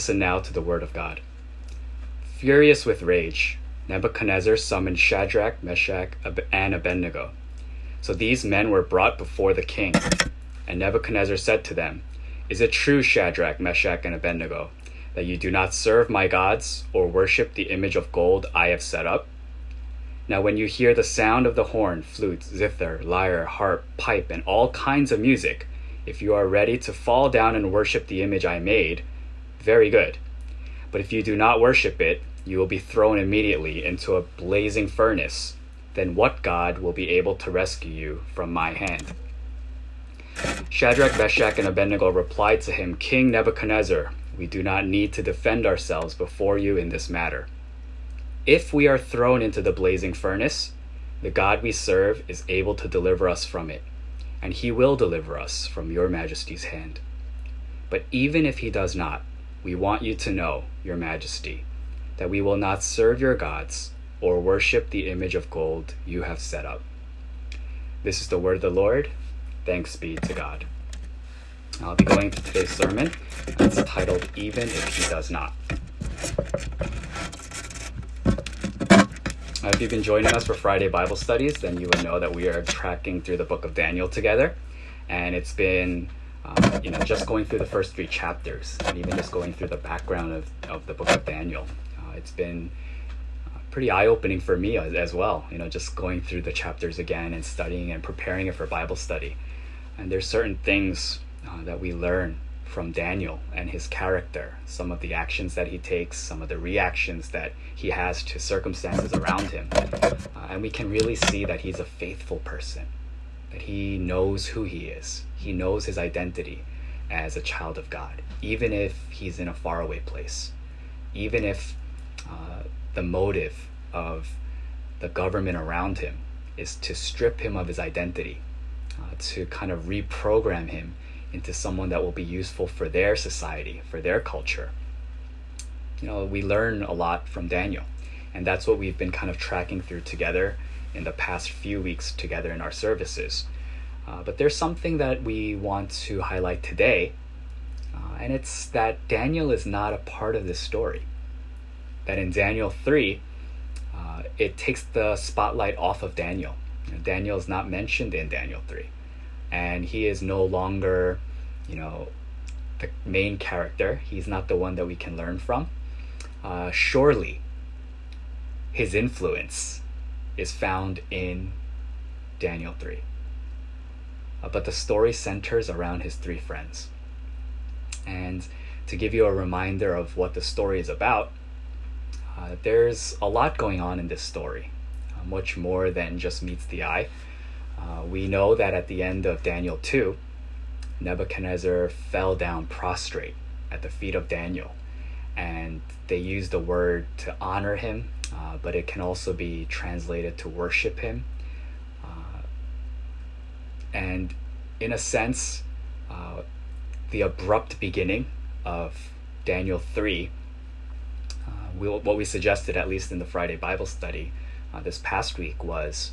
Listen now to the word of God. Furious with rage, Nebuchadnezzar summoned Shadrach, Meshach, and Abednego. So these men were brought before the king. And Nebuchadnezzar said to them, Is it true, Shadrach, Meshach, and Abednego, that you do not serve my gods or worship the image of gold I have set up? Now, when you hear the sound of the horn, flute, zither, lyre, harp, pipe, and all kinds of music, if you are ready to fall down and worship the image I made, very good. But if you do not worship it, you will be thrown immediately into a blazing furnace. Then what God will be able to rescue you from my hand? Shadrach, Meshach, and Abednego replied to him, King Nebuchadnezzar, we do not need to defend ourselves before you in this matter. If we are thrown into the blazing furnace, the God we serve is able to deliver us from it, and he will deliver us from your majesty's hand. But even if he does not, we want you to know, your majesty, that we will not serve your gods or worship the image of gold you have set up. This is the word of the Lord. Thanks be to God. I'll be going to today's sermon. It's titled Even If He Does Not. If you've been joining us for Friday Bible studies, then you would know that we are tracking through the book of Daniel together. And it's been, um, you know, just going through the first three chapters and even just going through the background of, of the book of Daniel. Uh, it's been uh, pretty eye opening for me as, as, well, you know, just going through the chapters again and studying and preparing it for Bible study. And there's certain things uh, that we learn from Daniel and his character, some of the actions that he takes, some of the reactions that he has to circumstances around him. Uh, and we can really see that he's a faithful person, that he knows who he is, he knows his identity as a child of God, even if he's in a faraway place, even if uh, the motive of the government around him is to strip him of his identity, uh, to kind of reprogram him into someone that will be useful for their society, for their culture. You know, we learn a lot from Daniel, and that's what we've been kind of tracking through together in the past few weeks together in our services. Uh, but there's something that we want to highlight today, uh, and it's that Daniel is not a part of this story. That in Daniel 3, uh, it takes the spotlight off of Daniel. Daniel is not mentioned in Daniel 3 and he is no longer, you know, the main character. He's not the one that we can learn from. Uh, surely, his influence is found in Daniel 3. Uh, but the story centers around his three friends. And to give you a reminder of what the story is about, uh, there's a lot going on in this story, uh, much more than just meets the eye. Uh, we know that at the end of Daniel 2, Nebuchadnezzar fell down prostrate at the feet of Daniel. And they used the word to honor him, uh, but it can also be translated to worship him. Uh, and in a sense, uh, the abrupt beginning of Daniel 3, uh, we'll, what we suggested, at least in the Friday Bible study uh, this past week, was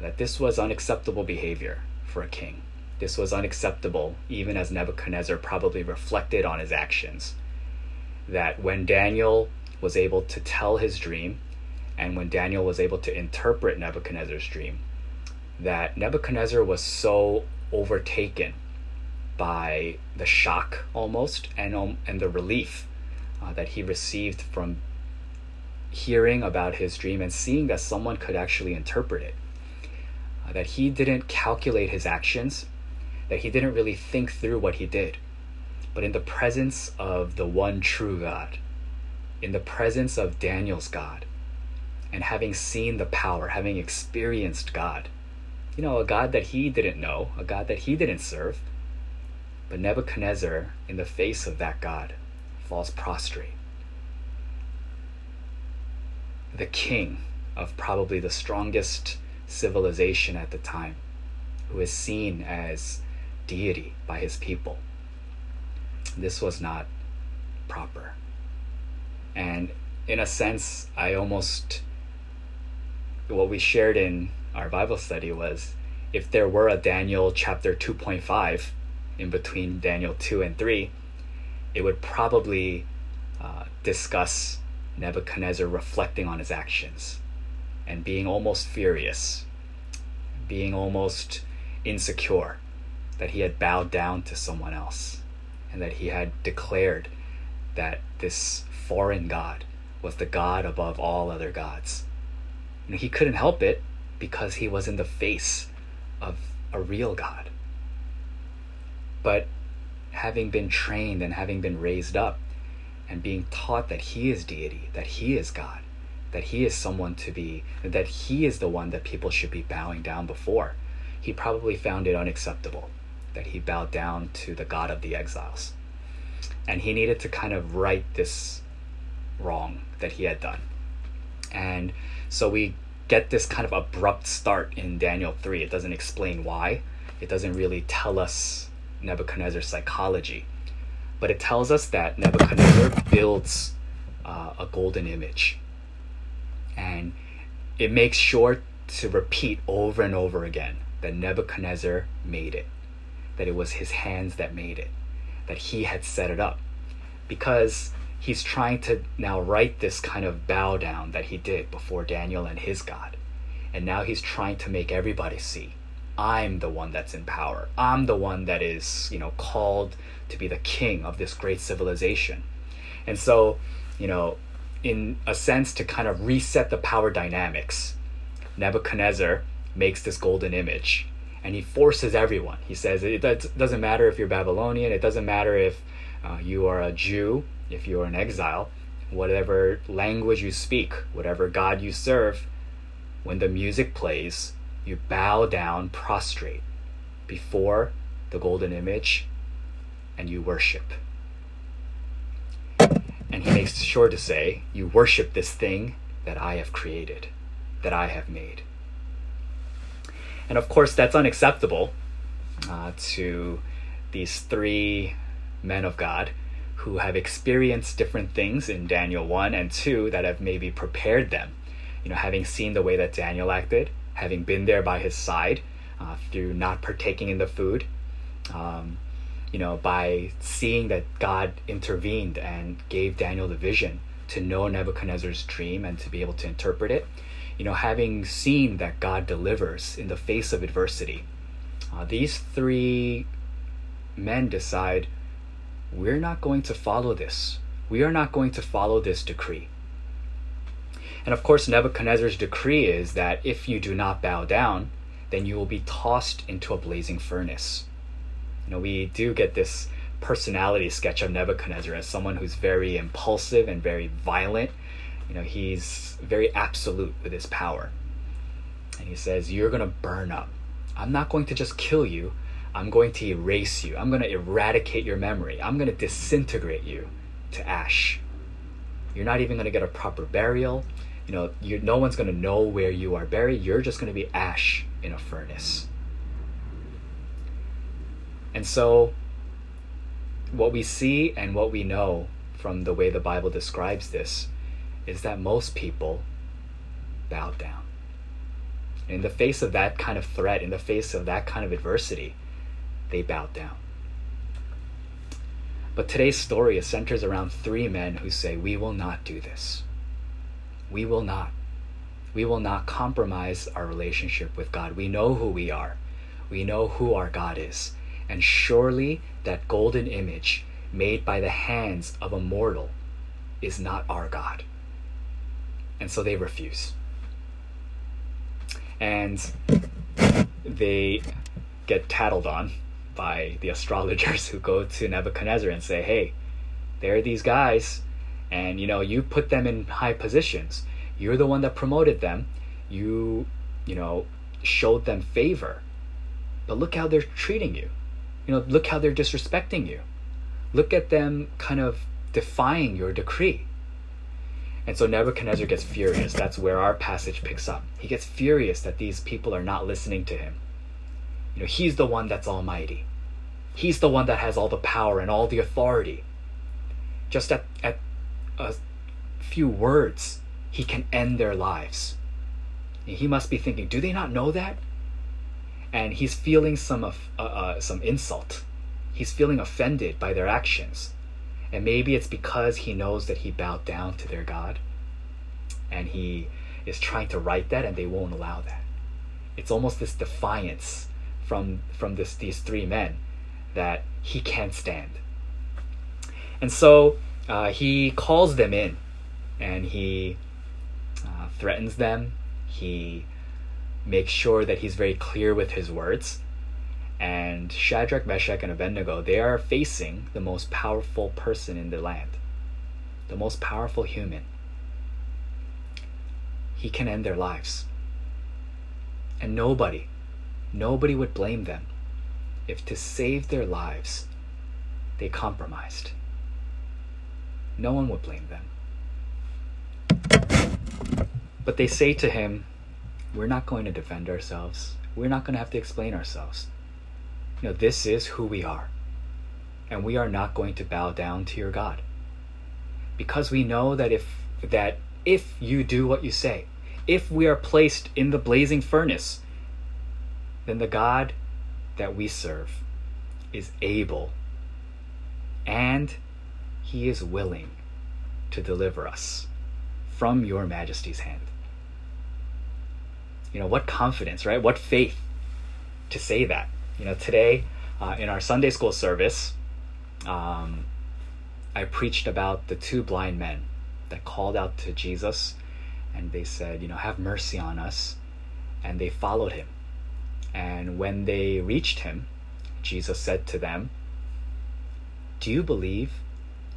that this was unacceptable behavior for a king. This was unacceptable, even as Nebuchadnezzar probably reflected on his actions. That when Daniel was able to tell his dream, and when Daniel was able to interpret Nebuchadnezzar's dream, that Nebuchadnezzar was so overtaken by the shock almost and, um, and the relief uh, that he received from hearing about his dream and seeing that someone could actually interpret it that he didn't calculate his actions, that he didn't really think through what he did. But in the presence of the one true God, in the presence of Daniel's God, and having seen the power, having experienced God, you know, a God that he didn't know, a God that he didn't serve, but Nebuchadnezzar, in the face of that God, falls prostrate. The king of probably the strongest civilization at the time, who is seen as deity by his people. This was not proper. And in a sense, I almost, what we shared in our Bible study was if there were a Daniel chapter 2.5 in between Daniel 2 and 3, it would probably uh, discuss Nebuchadnezzar reflecting on his actions and being almost furious, being almost insecure that he had bowed down to someone else and that he had declared that this foreign god was the god above all other gods. Know, he couldn't help it because he was in the face of a real God. But having been trained and having been raised up and being taught that he is deity, that he is God, that he is someone to be, that he is the one that people should be bowing down before, he probably found it unacceptable that he bowed down to the God of the exiles. And he needed to kind of right this wrong that he had done. And so we get this kind of abrupt start in Daniel 3. It doesn't explain why, it doesn't really tell us Nebuchadnezzar's psychology. But it tells us that Nebuchadnezzar builds uh, a golden image. And it makes sure to repeat over and over again that Nebuchadnezzar made it, that it was his hands that made it, that he had set it up. Because he's trying to now right this kind of bow down that he did before Daniel and his God. And now he's trying to make everybody see I'm the one that's in power. I'm the one that is, you know, called to be the king of this great civilization. And so, you know, in a sense, to kind of reset the power dynamics, Nebuchadnezzar makes this golden image and he forces everyone. He says it doesn't matter if you're Babylonian, it doesn't matter if uh, you are a Jew, if you are an exile, whatever language you speak, whatever God you serve, when the music plays, you bow down prostrate before the golden image and you worship. And he makes sure to say, You worship this thing that I have created, that I have made. And of course, that's unacceptable uh, to these three men of God who have experienced different things in Daniel 1 and 2 that have maybe prepared them. You know, having seen the way that Daniel acted, having been there by his side uh, through not partaking in the food, um, you know, by seeing that God intervened and gave Daniel the vision to know Nebuchadnezzar's dream and to be able to interpret it, you know, having seen that God delivers in the face of adversity, uh, these three men decide we're not going to follow this. We are not going to follow this decree. And of course, Nebuchadnezzar's decree is that if you do not bow down, then you will be tossed into a blazing furnace. You know, we do get this personality sketch of Nebuchadnezzar as someone who's very impulsive and very violent. You know, he's very absolute with his power. And he says, You're going to burn up. I'm not going to just kill you, I'm going to erase you. I'm going to eradicate your memory. I'm going to disintegrate you to ash. You're not even going to get a proper burial. You know, you, no one's going to know where you are buried. You're just going to be ash in a furnace. And so, what we see and what we know from the way the Bible describes this is that most people bow down. In the face of that kind of threat, in the face of that kind of adversity, they bowed down. But today's story centers around three men who say, We will not do this. We will not. We will not compromise our relationship with God. We know who we are, we know who our God is. And surely that golden image made by the hands of a mortal is not our God. And so they refuse. And they get tattled on by the astrologers who go to Nebuchadnezzar and say, hey, there are these guys, and you know, you put them in high positions. You're the one that promoted them. You, you know, showed them favor. But look how they're treating you. You know, look how they're disrespecting you. Look at them kind of defying your decree. And so Nebuchadnezzar gets furious. That's where our passage picks up. He gets furious that these people are not listening to him. You know, he's the one that's almighty. He's the one that has all the power and all the authority. Just at, at a few words, he can end their lives. And he must be thinking, do they not know that? And he's feeling some of uh, uh, some insult. He's feeling offended by their actions. And maybe it's because he knows that he bowed down to their God and he is trying to right that and they won't allow that. It's almost this defiance from from this these three men that he can't stand. And so uh, he calls them in and he uh, threatens them. He makes sure that he's very clear with his words. And Shadrach, Meshach, and Abednego, they are facing the most powerful person in the land, the most powerful human. He can end their lives. And nobody, nobody would blame them if to save their lives they compromised. No one would blame them. But they say to him, We're not going to defend ourselves. We're not going to have to explain ourselves. You know, this is who we are. And we are not going to bow down to your God. Because we know that if that if you do what you say, if we are placed in the blazing furnace, then the God that we serve is able and he is willing to deliver us from your majesty's hand. You know, what confidence, right? What faith to say that. You know, today uh, in our Sunday school service, um, I preached about the two blind men that called out to Jesus and they said, you know, have mercy on us. And they followed him. And when they reached him, Jesus said to them, Do you believe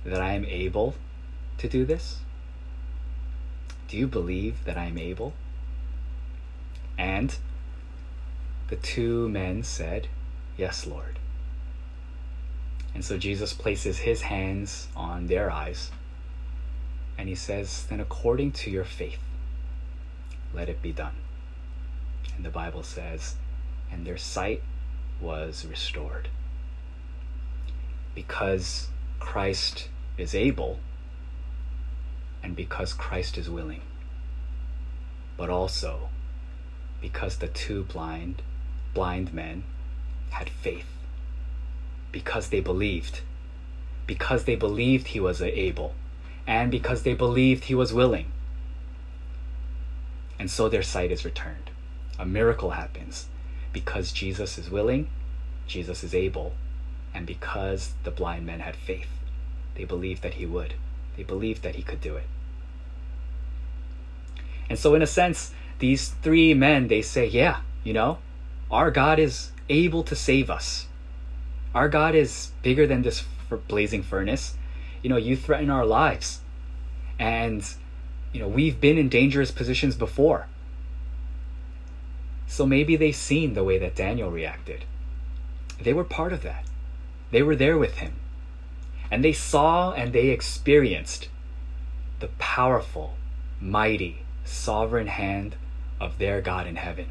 that I am able to do this? Do you believe that I am able? And the two men said, Yes, Lord. And so Jesus places his hands on their eyes and he says, Then according to your faith, let it be done. And the Bible says, And their sight was restored. Because Christ is able, and because Christ is willing, but also because the two blind, blind men had faith, because they believed, because they believed he was able and because they believed he was willing. And so their sight is returned. A miracle happens because Jesus is willing, Jesus is able, and because the blind men had faith. They believed that he would, they believed that he could do it. And so, in a sense, these three men, they say, Yeah, you know, our God is able to save us. Our God is bigger than this blazing furnace you know, you threaten our lives. And, you know, we've been in dangerous positions before. So maybe they've seen the way that Daniel reacted. They were part of that. They were there with him. And they saw and they experienced the powerful, mighty, sovereign hand of their God in heaven.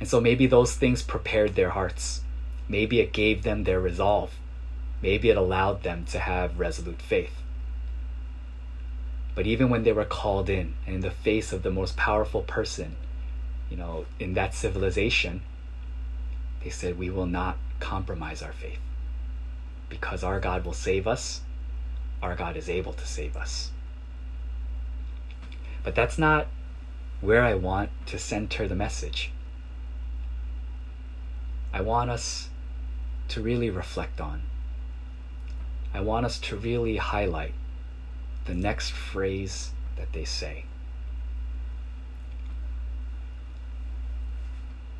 And so maybe those things prepared their hearts. Maybe it gave them their resolve. Maybe it allowed them to have resolute faith. But even when they were called in, and in the face of the most powerful person, you know, in that civilization, they said, We will not compromise our faith. Because our God will save us, our God is able to save us. But that's not where I want to center the message. I want us to really reflect on I want us to really highlight the next phrase that they say.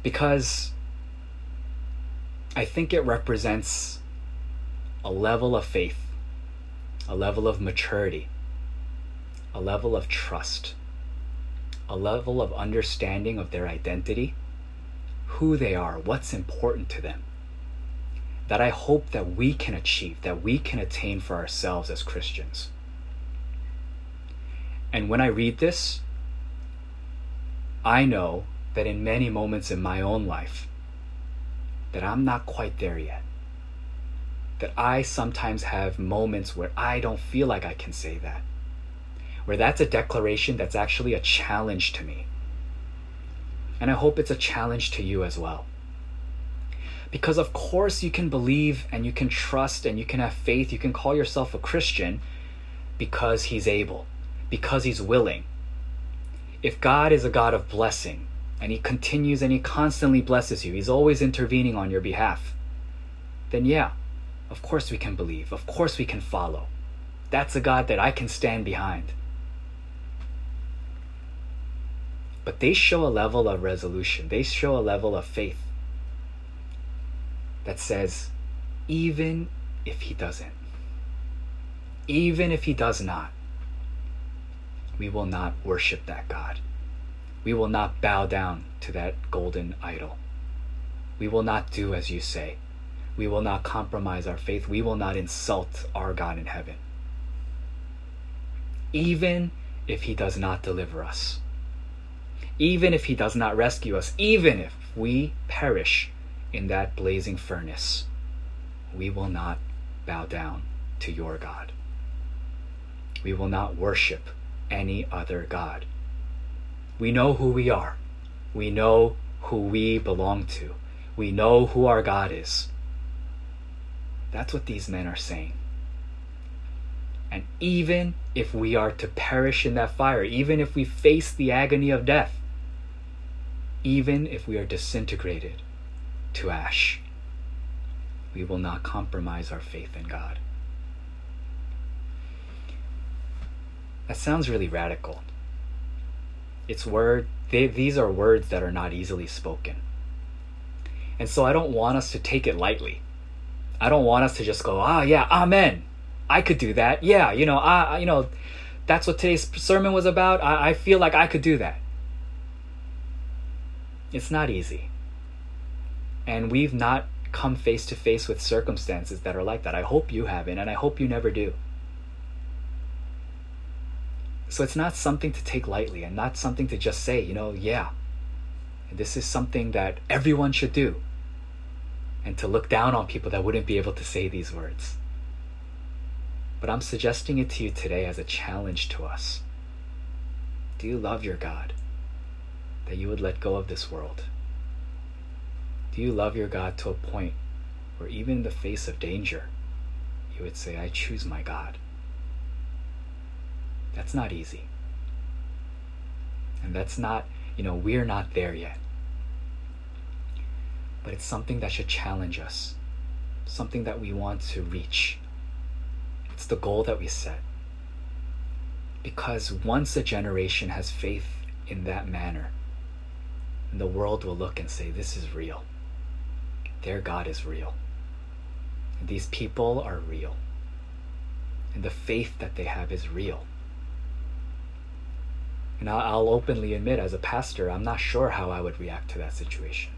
Because I think it represents a level of faith, a level of maturity, a level of trust, a level of understanding of their identity, who they are, what's important to them that I hope that we can achieve, that we can attain for ourselves as Christians. And when I read this, I know that in many moments in my own life, that I'm not quite there yet. That I sometimes have moments where I don't feel like I can say that. Where that's a declaration that's actually a challenge to me. And I hope it's a challenge to you as well. Because, of course, you can believe and you can trust and you can have faith. You can call yourself a Christian because He's able, because He's willing. If God is a God of blessing and He continues and He constantly blesses you, He's always intervening on your behalf, then yeah, of course we can believe. Of course we can follow. That's a God that I can stand behind. But they show a level of resolution, they show a level of faith that says, even if he doesn't, even if he does not, we will not worship that God. We will not bow down to that golden idol. We will not do as you say. We will not compromise our faith. We will not insult our God in heaven. Even if he does not deliver us, even if he does not rescue us, even if we perish in that blazing furnace, we will not bow down to your God. We will not worship any other God. We know who we are. We know who we belong to. We know who our God is. That's what these men are saying. And even if we are to perish in that fire, even if we face the agony of death, even if we are disintegrated, to ash. We will not compromise our faith in God. That sounds really radical. It's word they, these are words that are not easily spoken. And so I don't want us to take it lightly. I don't want us to just go, "Ah, yeah, amen. I could do that. Yeah, you know, I you know, that's what today's sermon was about. I, I feel like I could do that." It's not easy and we've not come face to face with circumstances that are like that. I hope you haven't, and I hope you never do. So it's not something to take lightly and not something to just say, you know, yeah, this is something that everyone should do. And to look down on people that wouldn't be able to say these words. But I'm suggesting it to you today as a challenge to us. Do you love your God? That you would let go of this world do you love your God to a point where even in the face of danger, you would say, I choose my God? That's not easy. And that's not, you know, we're not there yet. But it's something that should challenge us, something that we want to reach. It's the goal that we set. Because once a generation has faith in that manner, the world will look and say, This is real their God is real. And these people are real. And the faith that they have is real. And I'll openly admit, as a pastor, I'm not sure how I would react to that situation.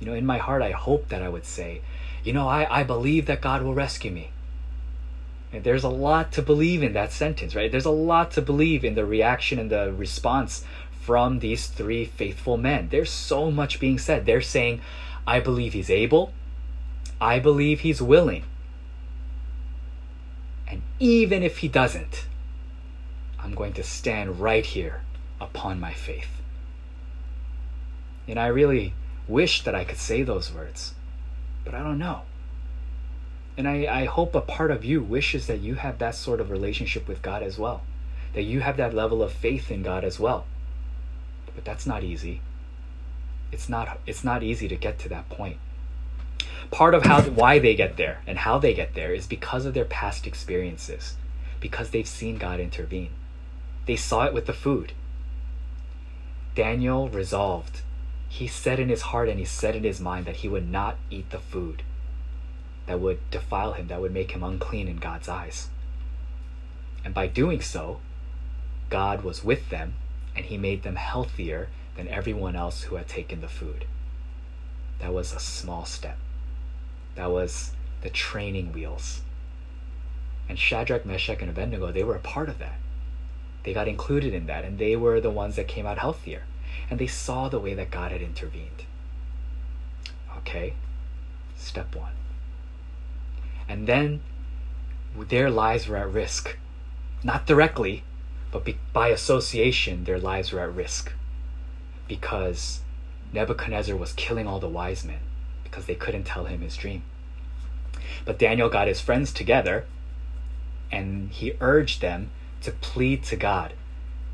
You know, in my heart, I hope that I would say, you know, I, I believe that God will rescue me. And there's a lot to believe in that sentence, right? There's a lot to believe in the reaction and the response from these three faithful men. There's so much being said. They're saying, I believe he's able. I believe he's willing. And even if he doesn't, I'm going to stand right here upon my faith. And I really wish that I could say those words, but I don't know. And I, I hope a part of you wishes that you have that sort of relationship with God as well, that you have that level of faith in God as well. But that's not easy it's not it's not easy to get to that point part of how why they get there and how they get there is because of their past experiences because they've seen god intervene they saw it with the food daniel resolved he said in his heart and he said in his mind that he would not eat the food that would defile him that would make him unclean in god's eyes and by doing so god was with them and he made them healthier than everyone else who had taken the food. That was a small step. That was the training wheels. And Shadrach, Meshach, and Abednego, they were a part of that. They got included in that, and they were the ones that came out healthier. And they saw the way that God had intervened. Okay, step one. And then their lives were at risk. Not directly, but by association, their lives were at risk because Nebuchadnezzar was killing all the wise men because they couldn't tell him his dream. But Daniel got his friends together and he urged them to plead to God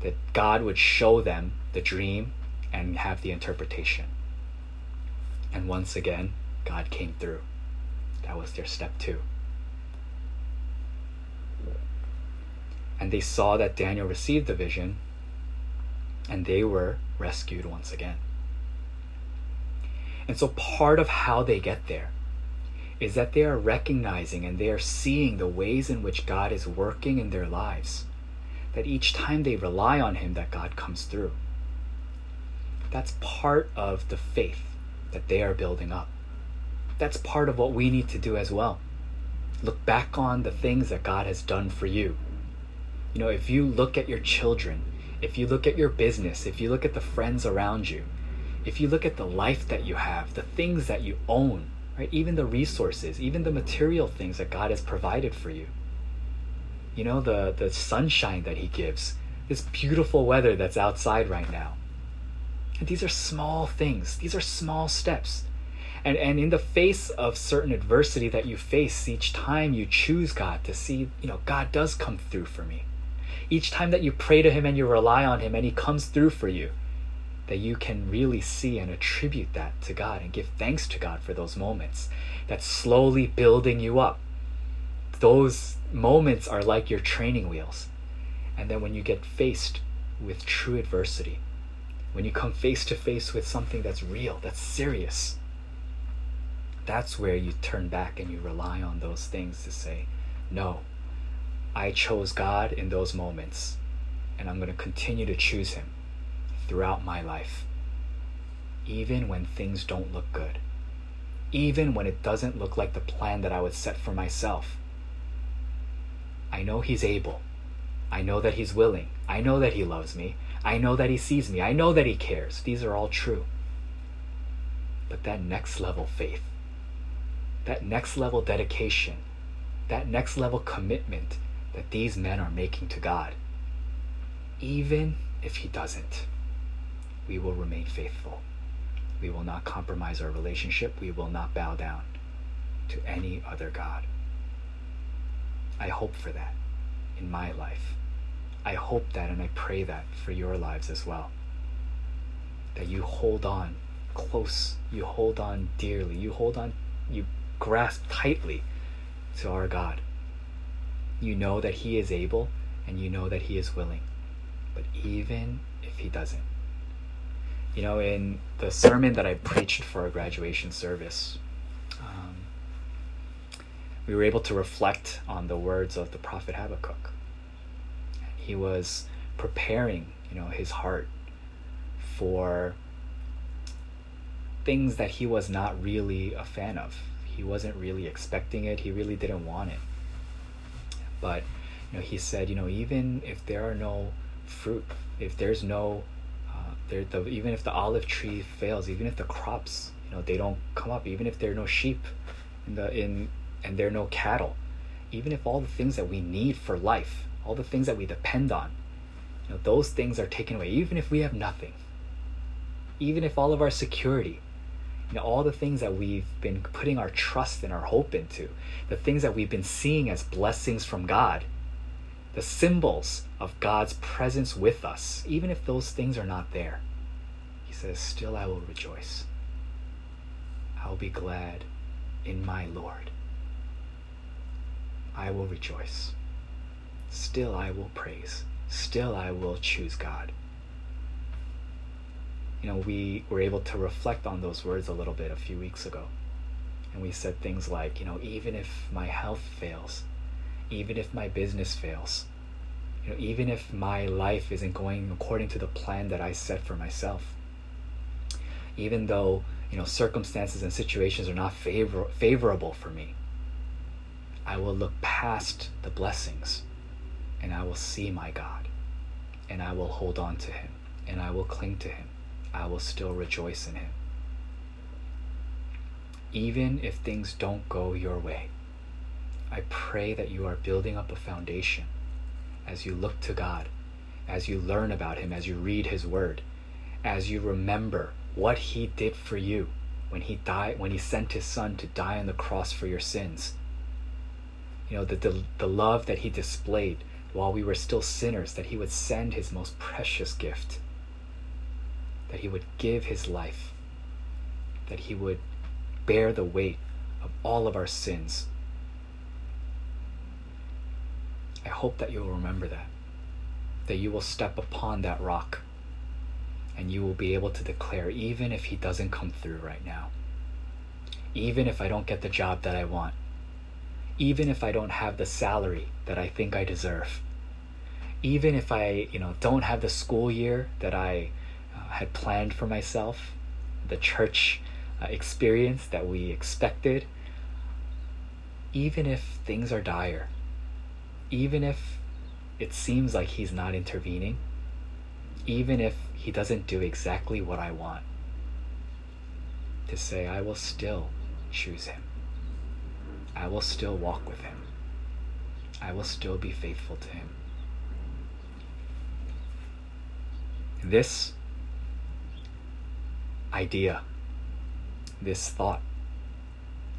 that God would show them the dream and have the interpretation. And once again, God came through. That was their step two. And they saw that Daniel received the vision, and they were rescued once again. And so, part of how they get there is that they are recognizing and they are seeing the ways in which God is working in their lives. That each time they rely on Him, that God comes through. That's part of the faith that they are building up. That's part of what we need to do as well. Look back on the things that God has done for you. You know, if you look at your children, if you look at your business, if you look at the friends around you, if you look at the life that you have, the things that you own, right? Even the resources, even the material things that God has provided for you. You know, the, the sunshine that He gives, this beautiful weather that's outside right now. And these are small things, these are small steps. And, and in the face of certain adversity that you face each time you choose God to see, you know, God does come through for me. Each time that you pray to Him and you rely on Him and He comes through for you, that you can really see and attribute that to God and give thanks to God for those moments. That's slowly building you up. Those moments are like your training wheels. And then when you get faced with true adversity, when you come face to face with something that's real, that's serious, that's where you turn back and you rely on those things to say, No, I chose God in those moments, and I'm going to continue to choose Him throughout my life, even when things don't look good, even when it doesn't look like the plan that I would set for myself. I know He's able. I know that He's willing. I know that He loves me. I know that He sees me. I know that He cares. These are all true. But that next level faith, that next level dedication, that next level commitment that these men are making to God, even if He doesn't we will remain faithful. We will not compromise our relationship. We will not bow down to any other God. I hope for that in my life. I hope that and I pray that for your lives as well. That you hold on close, you hold on dearly, you hold on, you grasp tightly to our God. You know that He is able and you know that He is willing. But even if He doesn't, you know, in the sermon that I preached for a graduation service, we were able to reflect on the words of the prophet Habakkuk. He was preparing, you know, his heart for things that he was not really a fan of. He wasn't really expecting it. He really didn't want it. But, you know, he said, you know, even if there are no fruit, if there's no uh, there the, even if the olive tree fails, even if the crops, you know, they don't come up, even if there are no sheep in the in and there are no cattle, even if all the things that we need for life, all the things that we depend on, you know, those things are taken away, even if we have nothing, even if all of our security, you know, all the things that we've been putting our trust and our hope into, the things that we've been seeing as blessings from God, the symbols of God's presence with us, even if those things are not there. He says, Still I will rejoice. I'll be glad in my Lord. I will rejoice. Still I will praise. Still I will choose God. You know, we were able to reflect on those words a little bit a few weeks ago. And we said things like, you know, even if my health fails, even if my business fails, you know, even if my life isn't going according to the plan that I set for myself, even though you know circumstances and situations are not favor- favorable for me, I will look past the blessings and I will see my God and I will hold on to him and I will cling to him. I will still rejoice in him. Even if things don't go your way, I pray that you are building up a foundation as you look to God, as you learn about Him, as you read His Word, as you remember what He did for you, when he died when he sent his son to die on the cross for your sins you know the, the, the love that he displayed while we were still sinners that he would send his most precious gift that he would give his life that he would bear the weight of all of our sins. I hope that you'll remember that that you will step upon that rock and you will be able to declare, even if He doesn't come through right now, even if I don't get the job that I want, even if I don't have the salary that I think I deserve, even if I, you know, don't have the school year that I uh, had planned for myself, the church uh, experience that we expected, even if things are dire, even if it seems like He's not intervening, even if he doesn't do exactly what I want, to say, I will still choose him. I will still walk with him. I will still be faithful to him. This idea, this thought,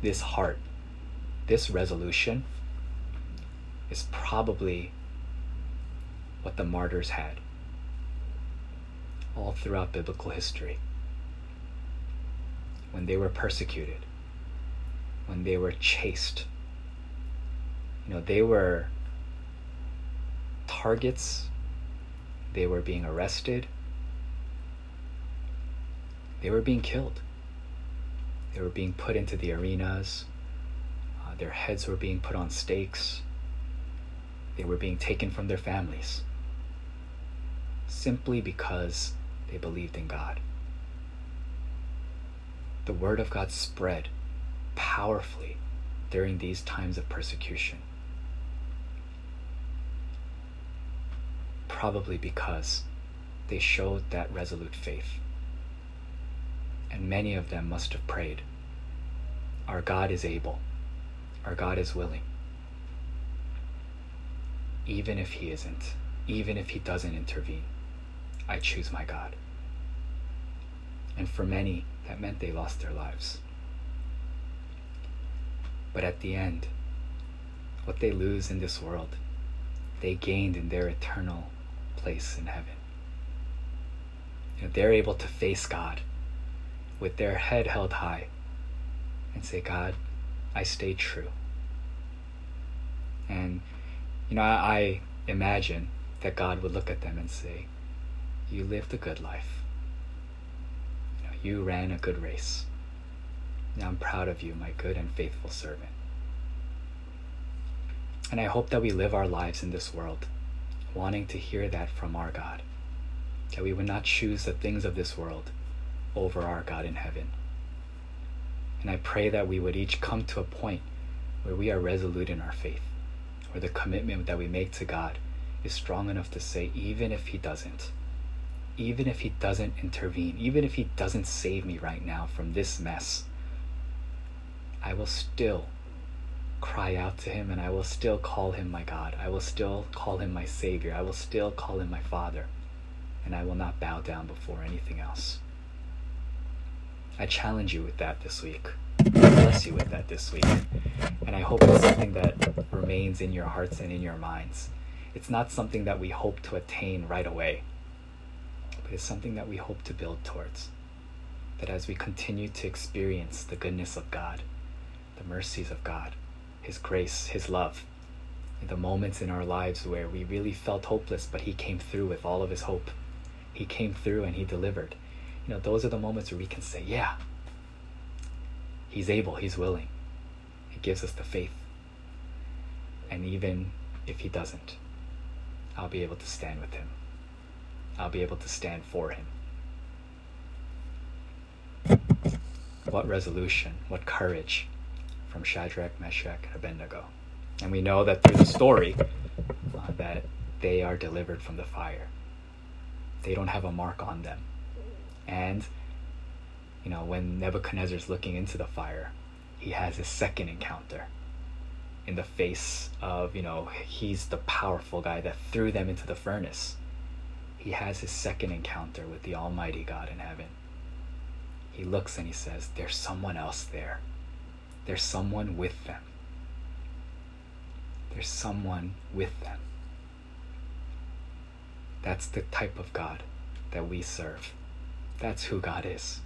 this heart, this resolution is probably what the martyrs had all throughout biblical history. When they were persecuted, when they were chased, you know, they were targets, they were being arrested, they were being killed, they were being put into the arenas, uh, their heads were being put on stakes, they were being taken from their families simply because they believed in God. The Word of God spread powerfully during these times of persecution. Probably because they showed that resolute faith. And many of them must have prayed Our God is able, our God is willing. Even if He isn't, even if He doesn't intervene. I choose my God. And for many, that meant they lost their lives. But at the end, what they lose in this world, they gained in their eternal place in heaven. You know, they're able to face God with their head held high and say, God, I stayed true. And, you know, I, I imagine that God would look at them and say, you lived a good life. You, know, you ran a good race. Now I'm proud of you, my good and faithful servant. And I hope that we live our lives in this world wanting to hear that from our God. That we would not choose the things of this world over our God in heaven. And I pray that we would each come to a point where we are resolute in our faith, where the commitment that we make to God is strong enough to say, even if He doesn't, even if He doesn't intervene, even if He doesn't save me right now from this mess, I will still cry out to Him and I will still call Him my God. I will still call Him my Savior. I will still call Him my Father. And I will not bow down before anything else. I challenge you with that this week. I bless you with that this week. And I hope it's something that remains in your hearts and in your minds. It's not something that we hope to attain right away but it's something that we hope to build towards. That as we continue to experience the goodness of God, the mercies of God, His grace, His love, the moments in our lives where we really felt hopeless, but He came through with all of His hope. He came through and He delivered. You know, those are the moments where we can say, Yeah, He's able, He's willing. It gives us the faith. And even if He doesn't, I'll be able to stand with Him. I'll be able to stand for him. What resolution, what courage from Shadrach, Meshach, and Abednego. And we know that through the story uh, that they are delivered from the fire. They don't have a mark on them. And, you know, when Nebuchadnezzar's looking into the fire, he has his second encounter in the face of, you know, he's the powerful guy that threw them into the furnace he has his second encounter with the Almighty God in heaven. he looks and he says, There's someone else there. There's someone with them. There's someone with them. That's the type of God that we serve. That's who God is.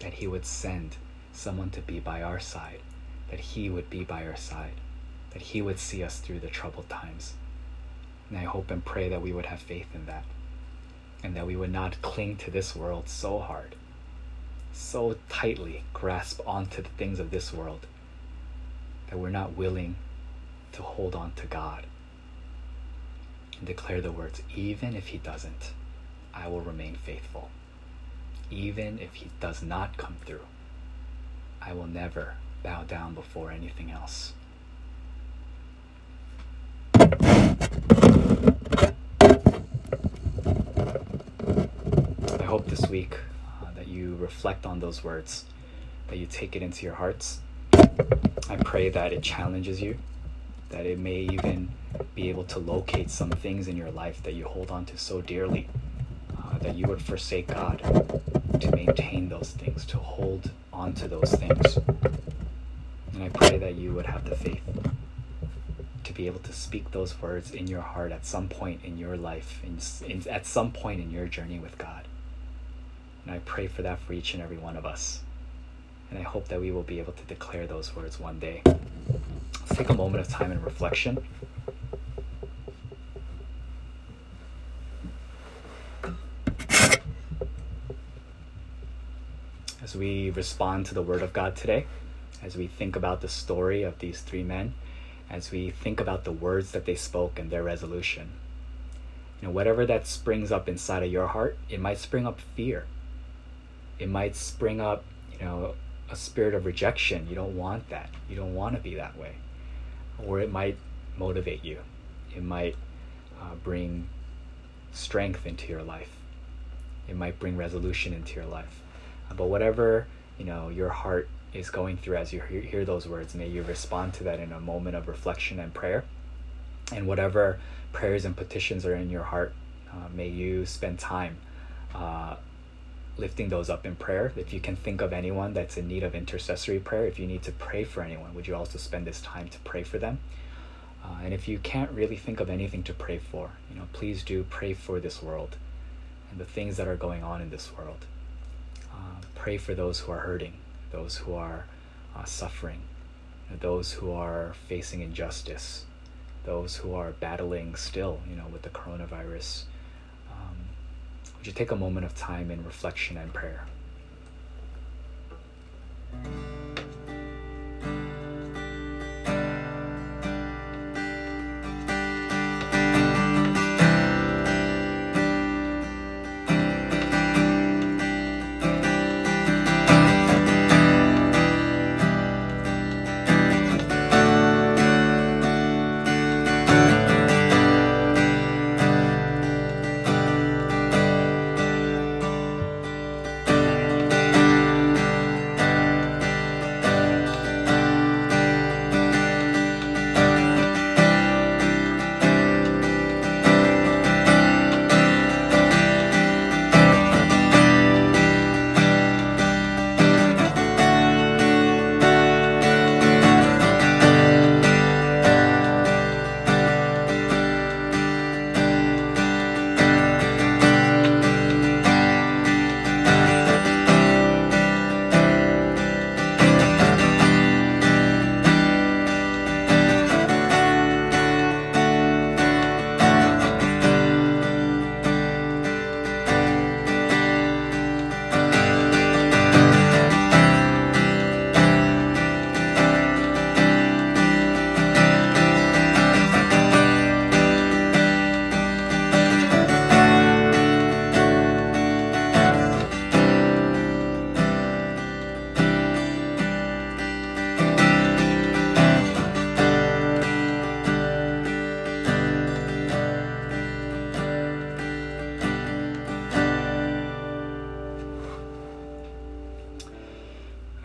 That He would send someone to be by our side, that He would be by our side, that He would see us through the troubled times. And I hope and pray that we would have faith in that, and that we would not cling to this world so hard, so tightly grasp onto the things of this world, that we're not willing to hold on to God and declare the words, even if He doesn't, I will remain faithful. Even if He does not come through, I will never bow down before anything else. I hope this week you reflect on those words, that you take it into your hearts. I pray that it challenges you, that it may even be able to locate some things in your life that you hold on to so dearly, uh, that you would forsake God to maintain those things, to hold on to those things. And I pray that you would have the faith to be able to speak those words in your heart at some point in your life, in, in, at some point in your journey with God. And I pray for that for each and every one of us. And I hope that we will be able to declare those words one day. Let's take a moment of time and reflection. As we respond to the Word of God today, as we think about the story of these three men, as we think about the words that they spoke and their resolution. You know, whatever that springs up inside of your heart, it might spring up fear. It might spring up, you know, a spirit of rejection. You don't want that. You don't want to be that way. Or it might motivate you. It might uh, bring strength into your life. It might bring resolution into your life. Uh, but whatever, you know, your heart is going through as you hear, hear those words, may you respond to that in a moment of reflection and prayer. And whatever prayers and petitions are in your heart, uh, may you spend time uh, lifting those up in prayer. If you can think of anyone that's in need of intercessory prayer, if you need to pray for anyone, would you also spend this time to pray for them? Uh, and if you can't really think of anything to pray for, you know, please do pray for this world and the things that are going on in this world. Uh, pray for those who are hurting, those who are uh, suffering, those who are facing injustice, those who are battling still, you know, with the coronavirus would you take a moment of time in reflection and prayer?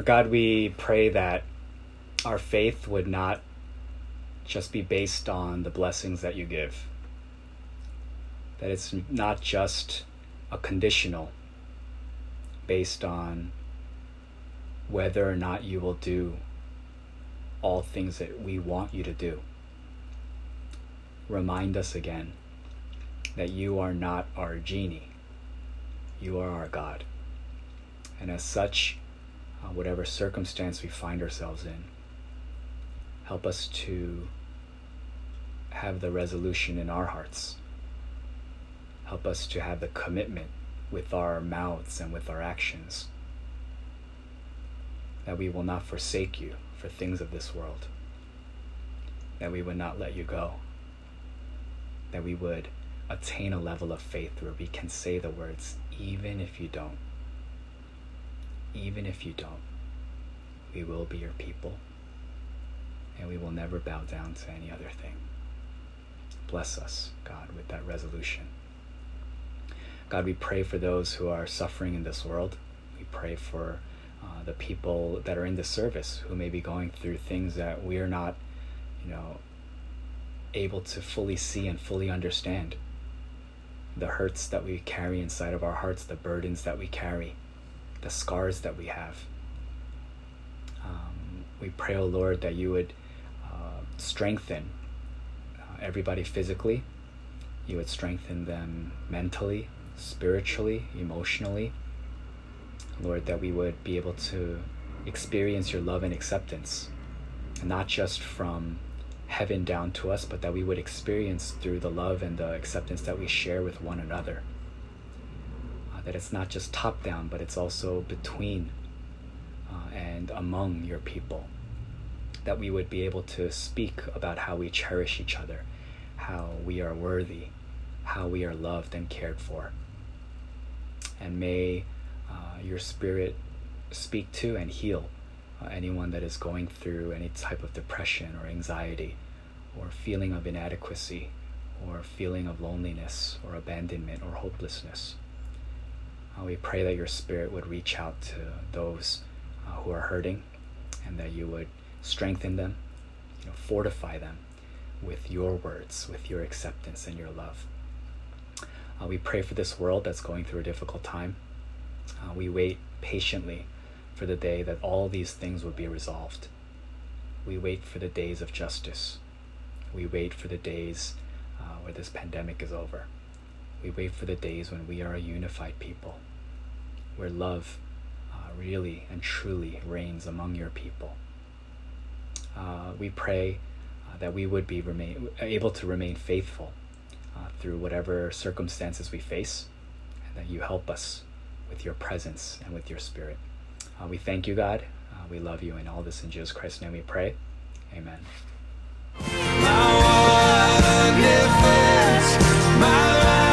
God, we pray that our faith would not just be based on the blessings that you give, that it's not just a conditional based on whether or not you will do all things that we want you to do. Remind us again that you are not our genie, you are our God. And as such, uh, whatever circumstance we find ourselves in, help us to have the resolution in our hearts. Help us to have the commitment with our mouths and with our actions that we will not forsake you for things of this world, that we would not let you go, that we would attain a level of faith where we can say the words, even if you don't. Even if you don't, we will be your people, and we will never bow down to any other thing. Bless us, God, with that resolution. God, we pray for those who are suffering in this world. We pray for uh, the people that are in the service who may be going through things that we are not, you know, able to fully see and fully understand. The hurts that we carry inside of our hearts, the burdens that we carry, the scars that we have. Um, we pray, O oh Lord, that you would uh, strengthen uh, everybody physically, you would strengthen them mentally, spiritually, emotionally Lord, that we would be able to experience your love and acceptance, not just from heaven down to us, but that we would experience through the love and the acceptance that we share with one another. That it's not just top down, but it's also between uh, and among your people. That we would be able to speak about how we cherish each other, how we are worthy, how we are loved and cared for. And may uh, your spirit speak to and heal uh, anyone that is going through any type of depression or anxiety or feeling of inadequacy or feeling of loneliness or abandonment or hopelessness. Uh, we pray that your spirit would reach out to those uh, who are hurting and that you would strengthen them, you know, fortify them with your words, with your acceptance and your love. Uh, we pray for this world that's going through a difficult time. Uh, we wait patiently for the day that all these things would be resolved. We wait for the days of justice. We wait for the days uh, where this pandemic is over. We wait for the days when we are a unified people, where love uh, really and truly reigns among your people. Uh, we pray uh, that we would be remain, able to remain faithful uh, through whatever circumstances we face, and that you help us with your presence and with your spirit. Uh, we thank you, God. Uh, we love you, and all this in Jesus Christ's name we pray. Amen. My my life.